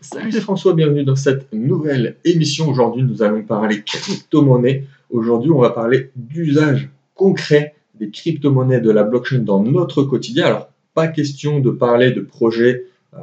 Salut, c'est François, bienvenue dans cette nouvelle émission. Aujourd'hui, nous allons parler crypto-monnaie. Aujourd'hui, on va parler d'usage concret des crypto-monnaies de la blockchain dans notre quotidien. Alors, pas question de parler de projets euh,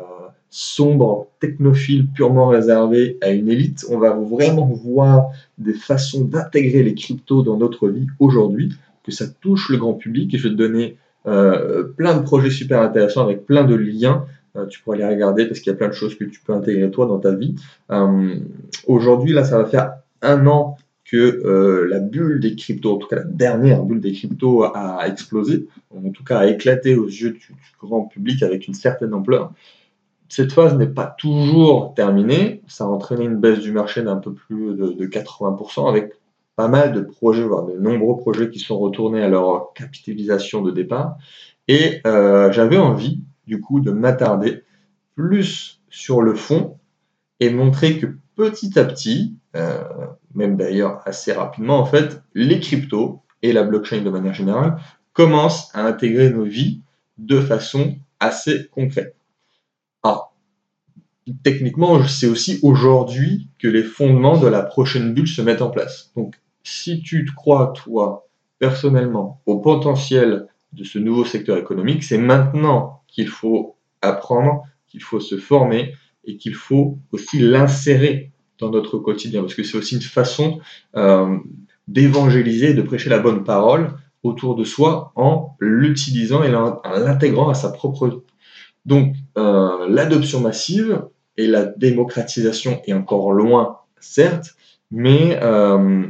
sombres, technophiles, purement réservés à une élite. On va vraiment voir des façons d'intégrer les cryptos dans notre vie aujourd'hui, que ça touche le grand public. Et je vais te donner euh, plein de projets super intéressants avec plein de liens tu pourras les regarder parce qu'il y a plein de choses que tu peux intégrer toi dans ta vie. Euh, aujourd'hui, là, ça va faire un an que euh, la bulle des cryptos, en tout cas la dernière bulle des cryptos, a explosé, en tout cas a éclaté aux yeux du, grand public avec une certaine ampleur. Cette phase n'est pas toujours terminée, ça a entraîné une baisse du marché d'un peu plus de, 80%, avec pas mal de projets, voire de nombreux projets qui sont retournés à leur capitalisation de départ. Et j'avais envie du coup de m'attarder plus sur le fond et montrer que petit à petit, euh, même d'ailleurs assez rapidement en fait, les cryptos et la blockchain de manière générale commencent à intégrer nos vies de façon assez concrète. Alors, techniquement, c'est aussi aujourd'hui que les fondements de la prochaine bulle se mettent en place. Donc, si tu te crois, toi, personnellement, au potentiel de ce nouveau secteur économique, c'est maintenant qu'il faut apprendre, qu'il faut se former et qu'il faut aussi l'insérer dans notre quotidien, parce que c'est aussi une façon euh, d'évangéliser, de prêcher la bonne parole autour de soi en l'utilisant et en l'intégrant à sa propre vie. Donc, euh, l'adoption massive et la démocratisation est encore loin, certes, mais euh,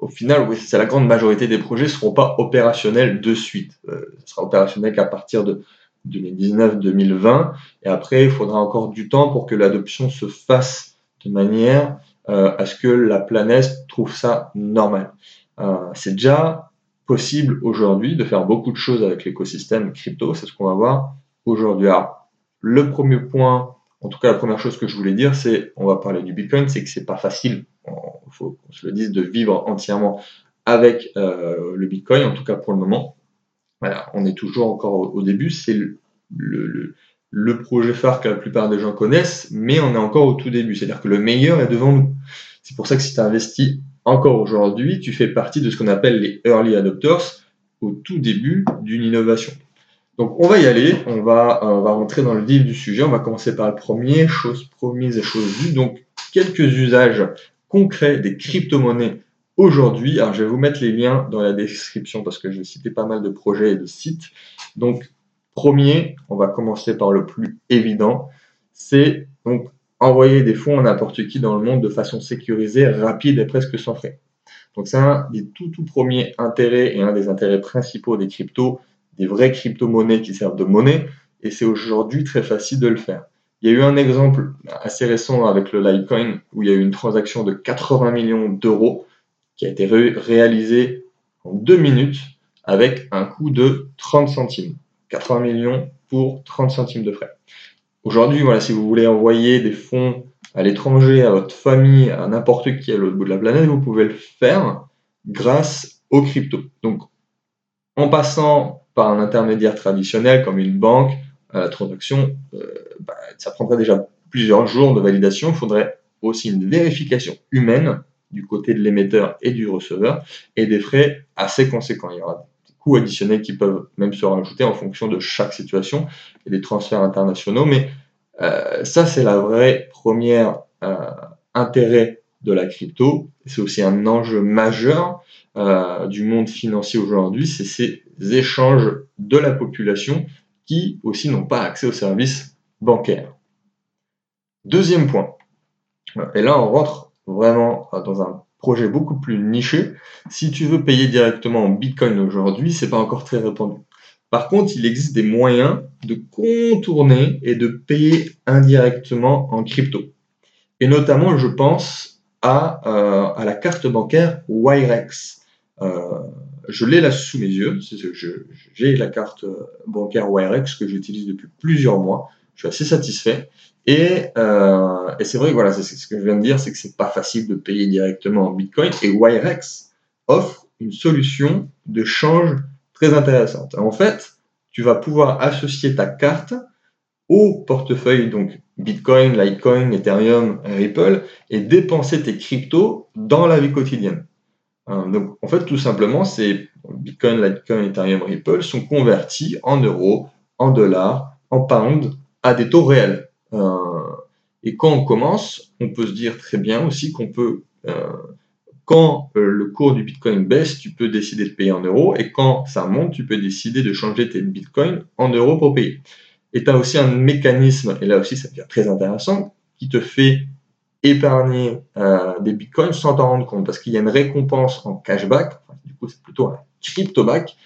au final, oui, c'est la grande majorité des projets ne seront pas opérationnels de suite. Euh, ce sera opérationnel qu'à partir de 2019-2020. Et après, il faudra encore du temps pour que l'adoption se fasse de manière euh, à ce que la planète trouve ça normal. Euh, c'est déjà possible aujourd'hui de faire beaucoup de choses avec l'écosystème crypto. C'est ce qu'on va voir aujourd'hui. Alors, le premier point, en tout cas la première chose que je voulais dire, c'est, on va parler du Bitcoin, c'est que c'est pas facile, il faut qu'on se le dise, de vivre entièrement avec euh, le Bitcoin, en tout cas pour le moment. Voilà, on est toujours encore au, début, c'est le, le, projet phare que la plupart des gens connaissent, mais on est encore au tout début, c'est-à-dire que le meilleur est devant nous. C'est pour ça que si tu investis encore aujourd'hui, tu fais partie de ce qu'on appelle les early adopters au tout début d'une innovation. Donc on va y aller, on va, on va rentrer dans le vif du sujet, on va commencer par le premier, chose promise et chose vue. Donc quelques usages concrets des crypto-monnaies aujourd'hui. Alors, je vais vous mettre les liens dans la description parce que je vais citer pas mal de projets et de sites. Donc, premier, on va commencer par le plus évident, c'est donc envoyer des fonds à n'importe qui dans le monde de façon sécurisée, rapide et presque sans frais. Donc, c'est un des tout, tout premiers intérêts et un des intérêts principaux des cryptos, des vraies crypto-monnaies qui servent de monnaie. Et c'est aujourd'hui très facile de le faire. Il y a eu un exemple assez récent avec le Litecoin où il y a eu une transaction de 80 millions d'euros qui a été réalisé en deux minutes avec un coût de 30 centimes. 80 millions pour 30 centimes de frais. Aujourd'hui, voilà, si vous voulez envoyer des fonds à l'étranger, à votre famille, à n'importe qui à l'autre bout de la planète, vous pouvez le faire grâce aux cryptos. Donc, en passant par un intermédiaire traditionnel comme une banque, la transaction, euh, bah, ça prendrait déjà plusieurs jours de validation. Il faudrait aussi une vérification humaine du côté de l'émetteur et du receveur, et des frais assez conséquents. Il y aura des coûts additionnels qui peuvent même se rajouter en fonction de chaque situation et des transferts internationaux, mais euh, ça c'est la vraie première euh, intérêt de la crypto. C'est aussi un enjeu majeur euh, du monde financier aujourd'hui, c'est ces échanges de la population qui aussi n'ont pas accès aux services bancaires. Deuxième point, et là on rentre vraiment euh, dans un projet beaucoup plus niché, si tu veux payer directement en Bitcoin aujourd'hui, c'est pas encore très répandu. Par contre, il existe des moyens de contourner et de payer indirectement en crypto. Et notamment, je pense à, euh, à la carte bancaire Wirex. Euh, je l'ai là sous mes yeux. J'ai la carte bancaire Wirex que j'utilise depuis plusieurs mois. Je suis assez satisfait. Euh, et, c'est vrai voilà, c'est ce que je viens de dire, c'est que c'est pas facile de payer directement en Bitcoin. Et Wirex offre une solution de change très intéressante. En fait, tu vas pouvoir associer ta carte au portefeuille, donc Bitcoin, Litecoin, Ethereum, Ripple, et dépenser tes cryptos dans la vie quotidienne. Hein, donc, en fait, tout simplement, c'est Bitcoin, Litecoin, Ethereum, Ripple sont convertis en euros, en dollars, en pounds, à des taux réels. Euh, et quand on commence, on peut se dire très bien aussi qu'on peut, euh, quand le cours du Bitcoin baisse, tu peux décider de payer en euros, et quand ça monte, tu peux décider de changer tes Bitcoins en euros pour payer. Et tu as aussi un mécanisme, et là aussi ça devient très intéressant, qui te fait épargner euh, des bitcoins sans t'en rendre compte, parce qu'il y a une récompense en cashback, du coup c'est plutôt un cryptoback,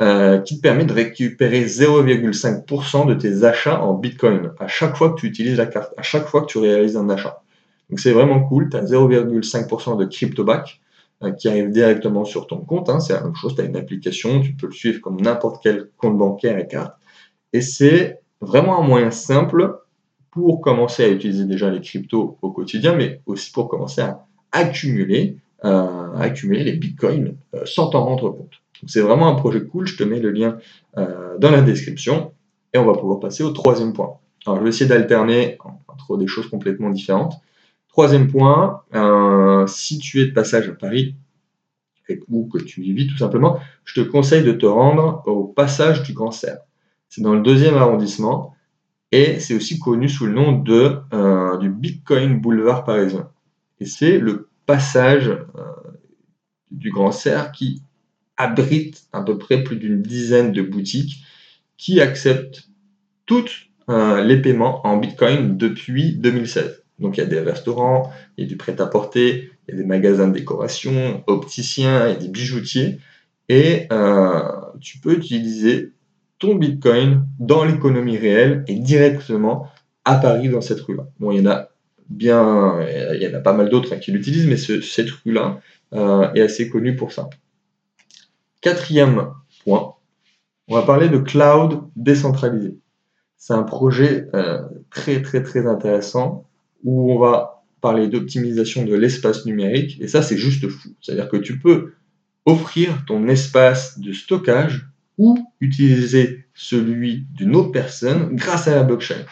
euh, qui te permet de récupérer 0,5% de tes achats en bitcoin à chaque fois que tu utilises la carte, à chaque fois que tu réalises un achat. Donc c'est vraiment cool, tu as 0,5% de cryptoback euh, qui arrive directement sur ton compte, hein. c'est la même chose, tu as une application, tu peux le suivre comme n'importe quel compte bancaire et carte, et c'est vraiment un moyen simple pour commencer à utiliser déjà les cryptos au quotidien, mais aussi pour commencer à accumuler, euh, accumuler les bitcoins euh, sans t'en rendre compte. C'est vraiment un projet cool, je te mets le lien euh, dans la description et on va pouvoir passer au troisième point. Alors je vais essayer d'alterner entre des choses complètement différentes. Troisième point, si tu es de passage à Paris, ou que tu y vis tout simplement, je te conseille de te rendre au passage du Grand Cerf. C'est dans le deuxième arrondissement et c'est aussi connu sous le nom de, euh, du Bitcoin Boulevard parisien. Et c'est le passage euh, du Grand Cerf qui abrite à peu près plus d'une dizaine de boutiques qui acceptent tous euh, les paiements en Bitcoin depuis 2016. Donc il y a des restaurants, il y a du prêt-à-porter, il y a des magasins de décoration, opticiens et des bijoutiers. Et tu peux utiliser Bitcoin dans l'économie réelle et directement à Paris dans cette rue-là. Bon, il y en a bien, il y en a pas mal d'autres hein, qui l'utilisent, mais cette rue-là euh, est assez connue pour ça. Quatrième point, on va parler de cloud décentralisé. C'est un projet euh, très très très intéressant où on va parler d'optimisation de l'espace numérique et ça c'est juste fou. C'est-à-dire que tu peux offrir ton espace de stockage ou utiliser celui d'une autre personne grâce à la blockchain.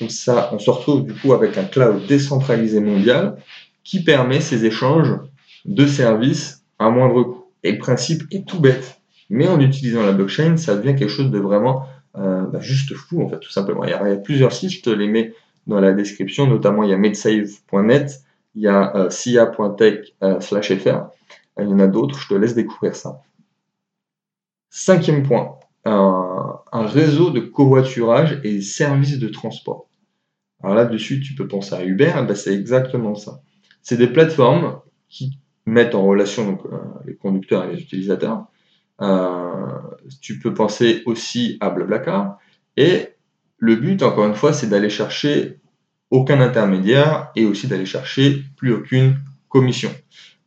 Donc ça, on se retrouve du coup avec un cloud décentralisé mondial qui permet ces échanges de services à moindre coût. Et le principe est tout bête, mais en utilisant la blockchain, ça devient quelque chose de vraiment euh, bah, juste fou en fait, tout simplement. Il y, a, plusieurs sites, je te les mets dans la description, notamment il y a medsave.net, il y a euh, cia.tech/fr, euh, il y en a d'autres, je te laisse découvrir ça. Cinquième point, un, réseau de covoiturage et services de transport. Alors là-dessus, tu peux penser à Uber, ben c'est exactement ça. C'est des plateformes qui mettent en relation euh, les conducteurs et les utilisateurs. Euh, tu peux penser aussi à Blablacar. Et le but, encore une fois, c'est d'aller chercher aucun intermédiaire et aussi d'aller chercher plus aucune commission.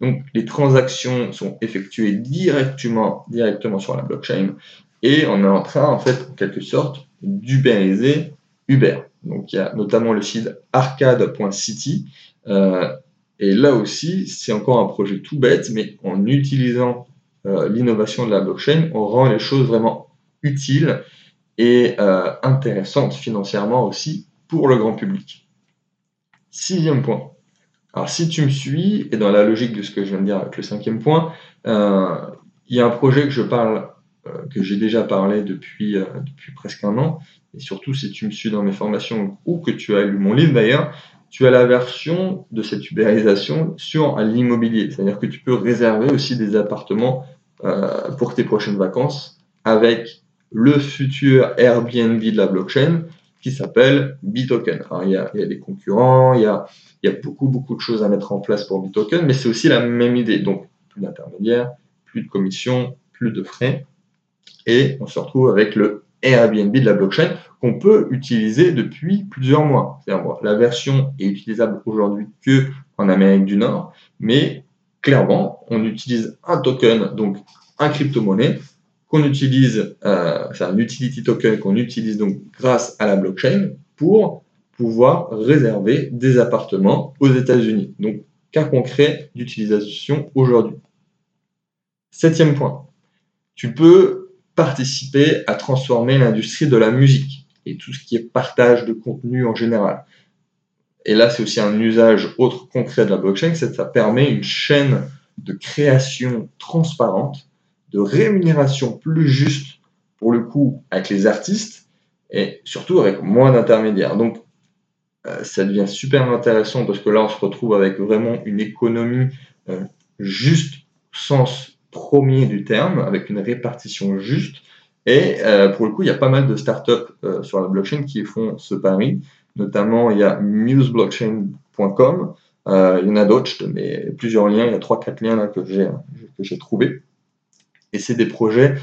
Donc les transactions sont effectuées directement, directement sur la blockchain et on est en train, en fait, en quelque sorte, d'ubériser Uber. Donc il y a notamment le site arcade.city. Euh, et là aussi, c'est encore un projet tout bête, mais en utilisant euh, l'innovation de la blockchain, on rend les choses vraiment utiles et euh, intéressantes financièrement aussi pour le grand public. Sixième point, alors, si tu me suis, et dans la logique de ce que je viens de dire avec le cinquième point, euh, il y a un projet que je parle, euh, que j'ai déjà parlé depuis, euh, depuis presque un an, et surtout si tu me suis dans mes formations ou que tu as lu mon livre d'ailleurs, tu as la version de cette ubérisation sur l'immobilier. C'est-à-dire que tu peux réserver aussi des appartements pour tes prochaines vacances avec le futur Airbnb de la blockchain qui s'appelle Bitoken. il, y a, il y a des concurrents, il y a, il y a beaucoup, beaucoup de choses à mettre en place pour Bitoken, mais c'est aussi la même idée. Donc, plus d'intermédiaires, plus de commissions, plus de frais. Et on se retrouve avec le Airbnb de la blockchain qu'on peut utiliser depuis plusieurs mois. La version est utilisable aujourd'hui que en Amérique du Nord, mais clairement, on utilise un token, donc un crypto-monnaie, qu'on utilise, euh, c'est un utility token qu'on utilise donc grâce à la blockchain pour pouvoir réserver des appartements aux États-Unis. Donc, cas concret d'utilisation aujourd'hui. Septième point, tu peux participer à transformer l'industrie de la musique. et tout ce qui est partage de contenu en général. Et là, c'est aussi un usage autre concret de la blockchain, c'est que ça permet une chaîne de création transparente, de rémunération plus juste pour le coup avec les artistes et surtout avec moins d'intermédiaires. Donc, euh, ça devient super intéressant parce que là, on se retrouve avec vraiment une économie euh, juste sens premier du terme, avec une répartition juste. Et euh, pour le coup, il y a pas mal de startups sur la blockchain qui font ce pari. Notamment, il y a museblockchain.com. il y en a d'autres, mets plusieurs liens. Il y a trois, quatre liens là, que j'ai trouvés. Et c'est des projets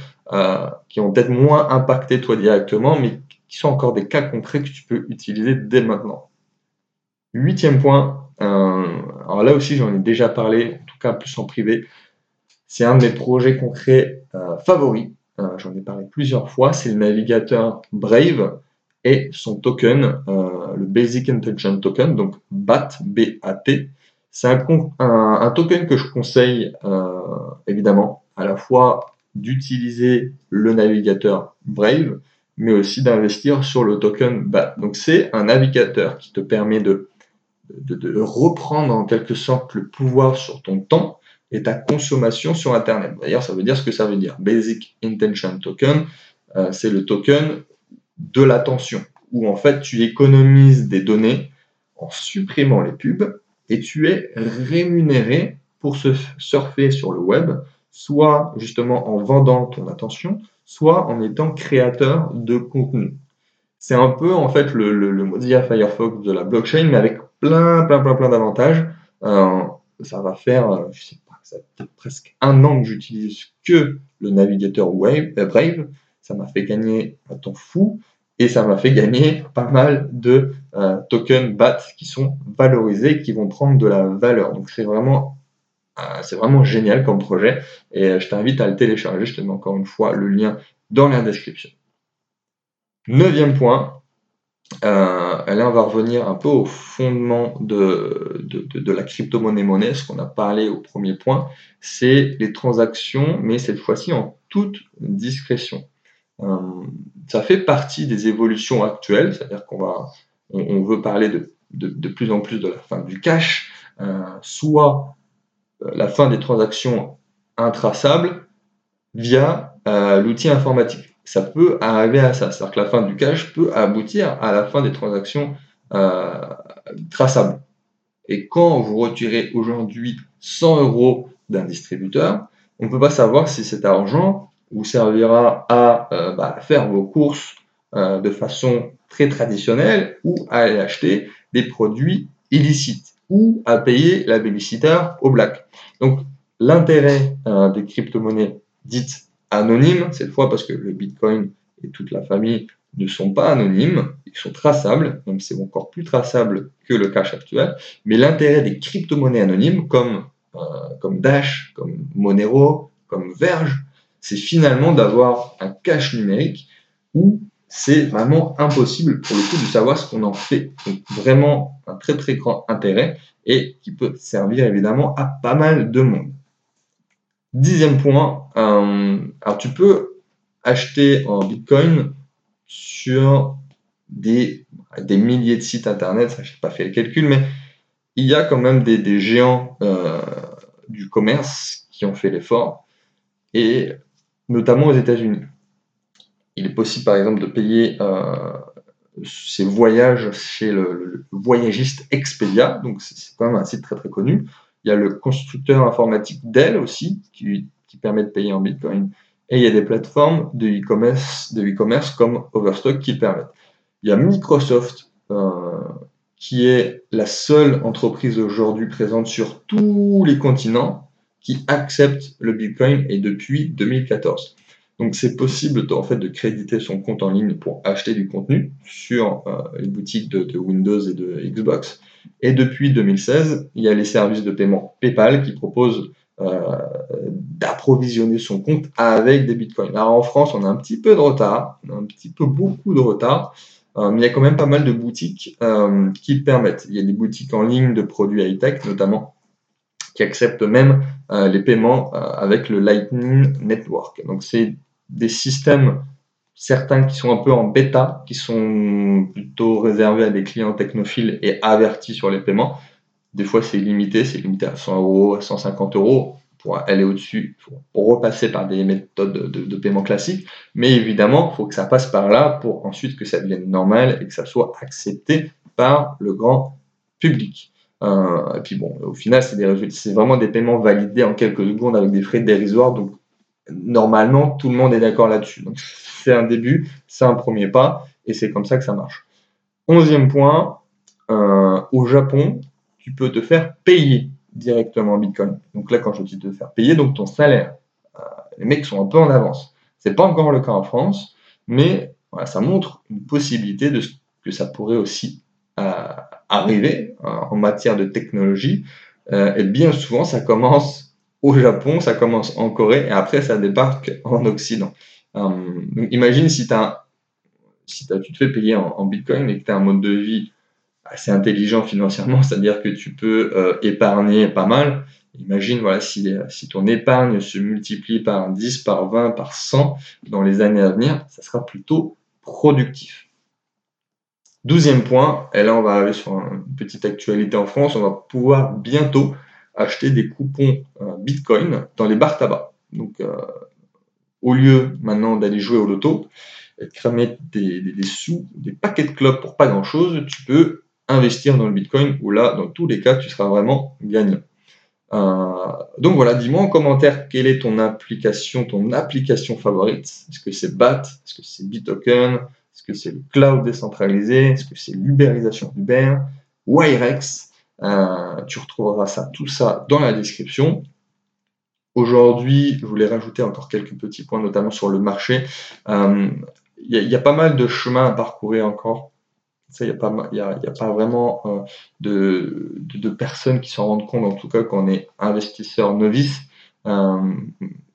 qui ont peut-être moins impacté toi directement, mais qui sont encore des cas concrets que tu peux utiliser dès maintenant. Huitième point, euh, alors là aussi j'en ai déjà parlé, en tout cas plus en privé, c'est un de mes projets concrets euh, favoris, euh, j'en ai parlé plusieurs fois, c'est le navigateur Brave et son token, le Basic Intelligent Token, donc BAT, B-A-T. C'est un, token que je conseille évidemment à la fois d'utiliser le navigateur Brave, mais aussi d'investir sur le token BAT. Donc c'est un navigateur qui te permet de, de, reprendre en quelque sorte le pouvoir sur ton temps et ta consommation sur Internet. D'ailleurs, ça veut dire ce que ça veut dire. Basic Intention Token, euh, c'est le token de l'attention, où en fait tu économises des données en supprimant les pubs et tu es rémunéré pour se surfer sur le web, soit justement en vendant ton attention, soit en étant créateur de contenu. C'est un peu en fait le, le, Mozilla Firefox de la blockchain, mais avec plein, plein, plein, plein d'avantages. Euh, ça va faire, euh, je sais pas, ça fait presque un an que j'utilise que le navigateur euh, Brave. Ça m'a fait gagner un temps fou et ça m'a fait gagner pas mal de tokens BAT qui sont valorisés, qui vont prendre de la valeur. Donc c'est vraiment c'est vraiment génial comme projet et euh, je t'invite à le télécharger. Je te mets encore une fois le lien dans la description. Neuvième point, euh, là on va revenir un peu au fondement de, la crypto-monnaie monnaie, ce qu'on a parlé au premier point, c'est les transactions, mais cette fois-ci en toute discrétion. ça fait partie des évolutions actuelles, c'est-à-dire qu'on va, on, veut parler de, plus en plus de la fin du cash, soit euh, la fin des transactions intraçables via euh, l'outil informatique. Ça peut arriver à ça, c'est-à-dire que la fin du cash peut aboutir à la fin des transactions euh, traçables. Et quand vous retirez aujourd'hui 100 euros d'un distributeur, on ne peut pas savoir si cet argent vous servira à bah, faire vos courses de façon très traditionnelle ou à aller acheter des produits illicites ou à payer la babysitter au black. Donc l'intérêt euh, des crypto-monnaies dites anonymes, cette fois parce que le Bitcoin et toute la famille ne sont pas anonymes, ils sont traçables, même c'est encore plus traçable que le cash actuel, mais l'intérêt des crypto-monnaies anonymes comme, euh, comme Dash, comme Monero, comme Verge, c'est finalement d'avoir un cash numérique où c'est vraiment impossible pour le coup de savoir ce qu'on en fait. Donc vraiment un très très grand intérêt et qui peut servir évidemment à pas mal de monde. Dixième point, euh, alors tu peux acheter en Bitcoin sur des, des milliers de sites internet, je n'ai pas fait le calcul, mais il y a quand même des, des géants euh, du commerce qui ont fait l'effort, et notamment aux États-Unis il est possible, par exemple, de payer euh, ses voyages chez le, voyagiste Expedia. Donc, c'est quand même un site très, très connu. Il y a le constructeur informatique Dell aussi, qui, permet de payer en Bitcoin. Et il y a des plateformes de e-commerce comme Overstock qui permettent. Il y a Microsoft, euh, qui est la seule entreprise aujourd'hui présente sur tous les continents qui accepte le Bitcoin et depuis 2014. Donc c'est possible en fait de créditer son compte en ligne pour acheter du contenu sur euh, les boutiques de, Windows et de Xbox. Et depuis 2016, il y a les services de paiement PayPal qui proposent euh, d'approvisionner son compte avec des bitcoins. Alors en France, on a un petit peu de retard, un petit peu beaucoup de retard, euh, mais il y a quand même pas mal de boutiques qui le permettent. Il y a des boutiques en ligne de produits high-tech notamment qui acceptent même les paiements avec le Lightning Network. Donc c'est des systèmes certains qui sont un peu en bêta, qui sont plutôt réservés à des clients technophiles et avertis sur les paiements. Des fois, c'est limité, c'est limité à 100 euros, à 150 euros. Pour aller au-dessus, faut repasser par des méthodes de, paiement classiques. Mais évidemment, il faut que ça passe par là pour ensuite que ça devienne normal et que ça soit accepté par le grand public. Euh, et puis bon, au final, c'est vraiment des paiements validés en quelques secondes avec des frais dérisoires. Donc normalement, tout le monde est d'accord là-dessus. Donc c'est un début, c'est un premier pas, et c'est comme ça que ça marche. Onzième point, euh, au Japon, tu peux te faire payer directement en Bitcoin. Donc là, quand je dis te faire payer, donc ton salaire. Euh, les mecs sont un peu en avance. C'est pas encore le cas en France, mais voilà, ça montre une possibilité de ce que ça pourrait aussi arriver en matière de technologie. Euh, et bien souvent, ça commence au Japon, ça commence en Corée, et après, ça débarque en Occident. Euh, imagine si, as, si tu te fais payer en, Bitcoin et que tu as un mode de vie assez intelligent financièrement, c'est-à-dire que tu peux euh, épargner pas mal. Imagine voilà, si, si ton épargne se multiplie par 10, par 20, par 100 dans les années à venir, ça sera plutôt productif. Douzième point, et là on va arriver sur une petite actualité en France, on va pouvoir bientôt acheter des coupons euh, Bitcoin dans les bars tabac. Donc euh, au lieu maintenant d'aller jouer au loto, et cramer des, sous, des paquets de clopes pour pas grand chose, tu peux investir dans le Bitcoin où là, dans tous les cas, tu seras vraiment gagnant. Euh, donc voilà, dis-moi en commentaire quelle est ton application, ton application favorite. Est-ce que c'est BAT? Est-ce que c'est BitToken est-ce que c'est le cloud décentralisé? Est-ce que c'est l'ubérisation d'Uber? Wirex euh, Tu retrouveras ça, tout ça dans la description. Aujourd'hui, je voulais rajouter encore quelques petits points, notamment sur le marché. Euh, il y, a pas mal de chemins à parcourir encore. Il n'y a, pas, vraiment euh, de, personnes qui s'en rendent compte, en tout cas, qu'on est investisseur novice.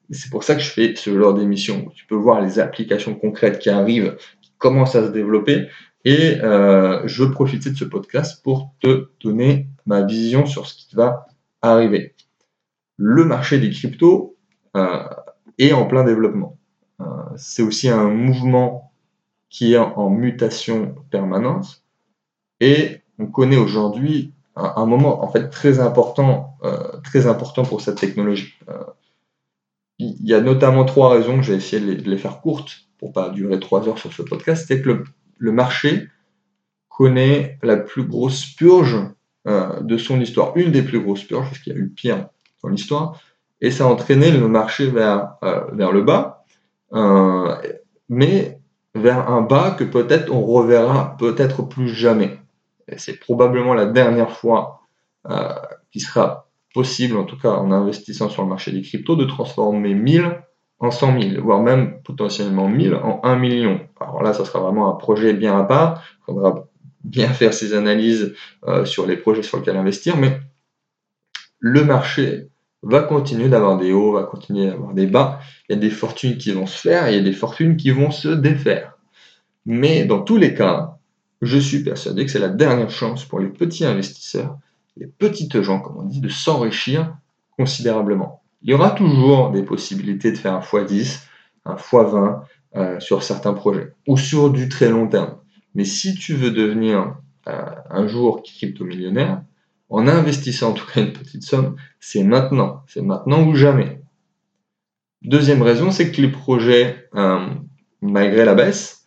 c'est pour ça que je fais ce genre d'émission. Tu peux voir les applications concrètes qui arrivent commence à se développer. Et euh, je veux profiter de ce podcast pour te donner ma vision sur ce qui va arriver. Le marché des cryptos euh, est en plein développement. Euh, c'est aussi un mouvement qui est en, mutation permanente. Et on connaît aujourd'hui un, moment en fait très important, très important pour cette technologie. Il y a notamment trois raisons, je vais essayer de les faire courtes pour pas durer trois heures sur ce podcast, c'est que le, marché connaît la plus grosse purge euh, de son histoire, une des plus grosses purges, parce qu'il y a eu pire dans l'histoire, et ça a entraîné le marché vers, euh, le bas, euh, mais vers un bas que peut-être on reverra peut-être plus jamais. C'est probablement la dernière fois qui sera possible, en tout cas en investissant sur le marché des cryptos, de transformer 1000 en 100 000, voire même potentiellement 1000 en 1 million. Alors là, ça sera vraiment un projet bien à part. Il faudra bien faire ses analyses euh, sur les projets sur lesquels investir, mais le marché va continuer d'avoir des hauts, va continuer d'avoir des bas. Il y a des fortunes qui vont se faire et il y a des fortunes qui vont se défaire. Mais dans tous les cas, je suis persuadé que c'est la dernière chance pour les petits investisseurs, les petites gens, comme on dit, de s'enrichir considérablement. Il y aura toujours des possibilités de faire un x10, un x20 euh, sur certains projets ou sur du très long terme. Mais si tu veux devenir euh, un jour crypto-millionnaire, en investissant en tout cas une petite somme, c'est maintenant. C'est maintenant ou jamais. Deuxième raison, c'est que les projets, euh, malgré la baisse,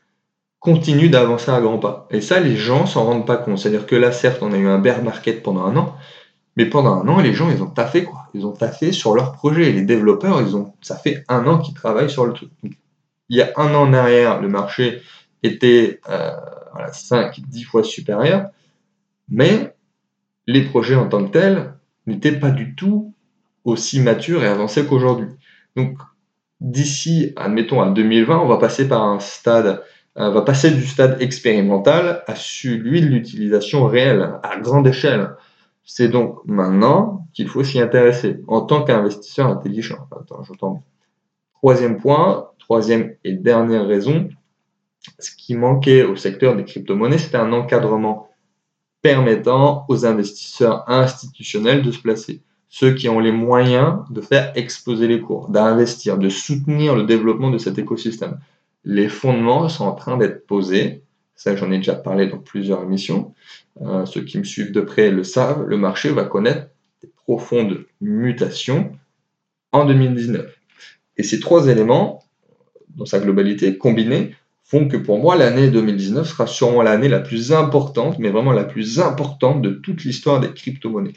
continuent d'avancer à grands pas. Et ça, les gens s'en rendent pas compte. C'est-à-dire que là, certes, on a eu un bear market pendant un an, mais pendant un an, les gens, ils ont taffé, quoi. Ils ont taffé sur leur projet. Les développeurs, ils ont, ça fait un an qu'ils travaillent sur le truc. il y a un an en arrière, le marché était euh, voilà, 5, 10 fois supérieur, mais les projets en tant que tels n'étaient pas du tout aussi matures et avancés qu'aujourd'hui. Donc, d'ici, admettons, à 2020, on va passer par un stade, on va passer du stade expérimental à celui de l'utilisation réelle, à grande échelle. C'est donc maintenant qu'il faut s'y intéresser en tant qu'investisseur intelligent. Troisième point, troisième et dernière raison, ce qui manquait au secteur des crypto-monnaies, c'était un encadrement permettant aux investisseurs institutionnels de se placer. Ceux qui ont les moyens de faire exploser les cours, d'investir, de soutenir le développement de cet écosystème. les fondements sont en train d'être posés. Ça, j'en ai déjà parlé dans plusieurs émissions. Euh, ceux qui me suivent de près le savent, le marché va connaître des profondes mutations en 2019. Et ces trois éléments, dans sa globalité, combinés, font que pour moi, l'année 2019 sera sûrement l'année la plus importante, mais vraiment la plus importante de toute l'histoire des crypto-monnaies.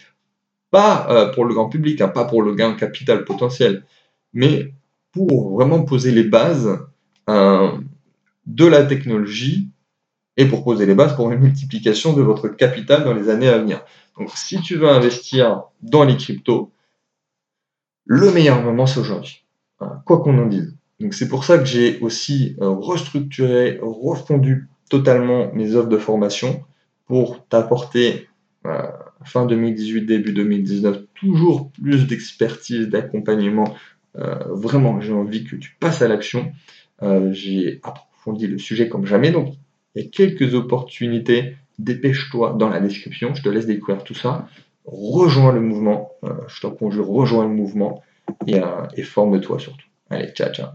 Pas euh, pour le grand public, hein, pas pour le gain capital potentiel, mais pour vraiment poser les bases euh, de la technologie et pour poser les bases pour une multiplication de votre capital dans les années à venir. Donc, si tu veux investir dans les cryptos, le meilleur moment, c'est aujourd'hui. Quoi qu'on en dise. Donc, c'est pour ça que j'ai aussi euh, restructuré, refondu totalement mes offres de formation pour t'apporter euh, fin 2018, début 2019, toujours plus d'expertise, d'accompagnement. Euh, vraiment, j'ai envie que tu passes à l'action. j'ai approfondi le sujet comme jamais. Donc, quelques opportunités. Dépêche-toi dans la description. Je te laisse découvrir tout ça. Rejoins le mouvement. je t'en conjure, rejoins le mouvement et, et forme-toi surtout. Allez, ciao, ciao.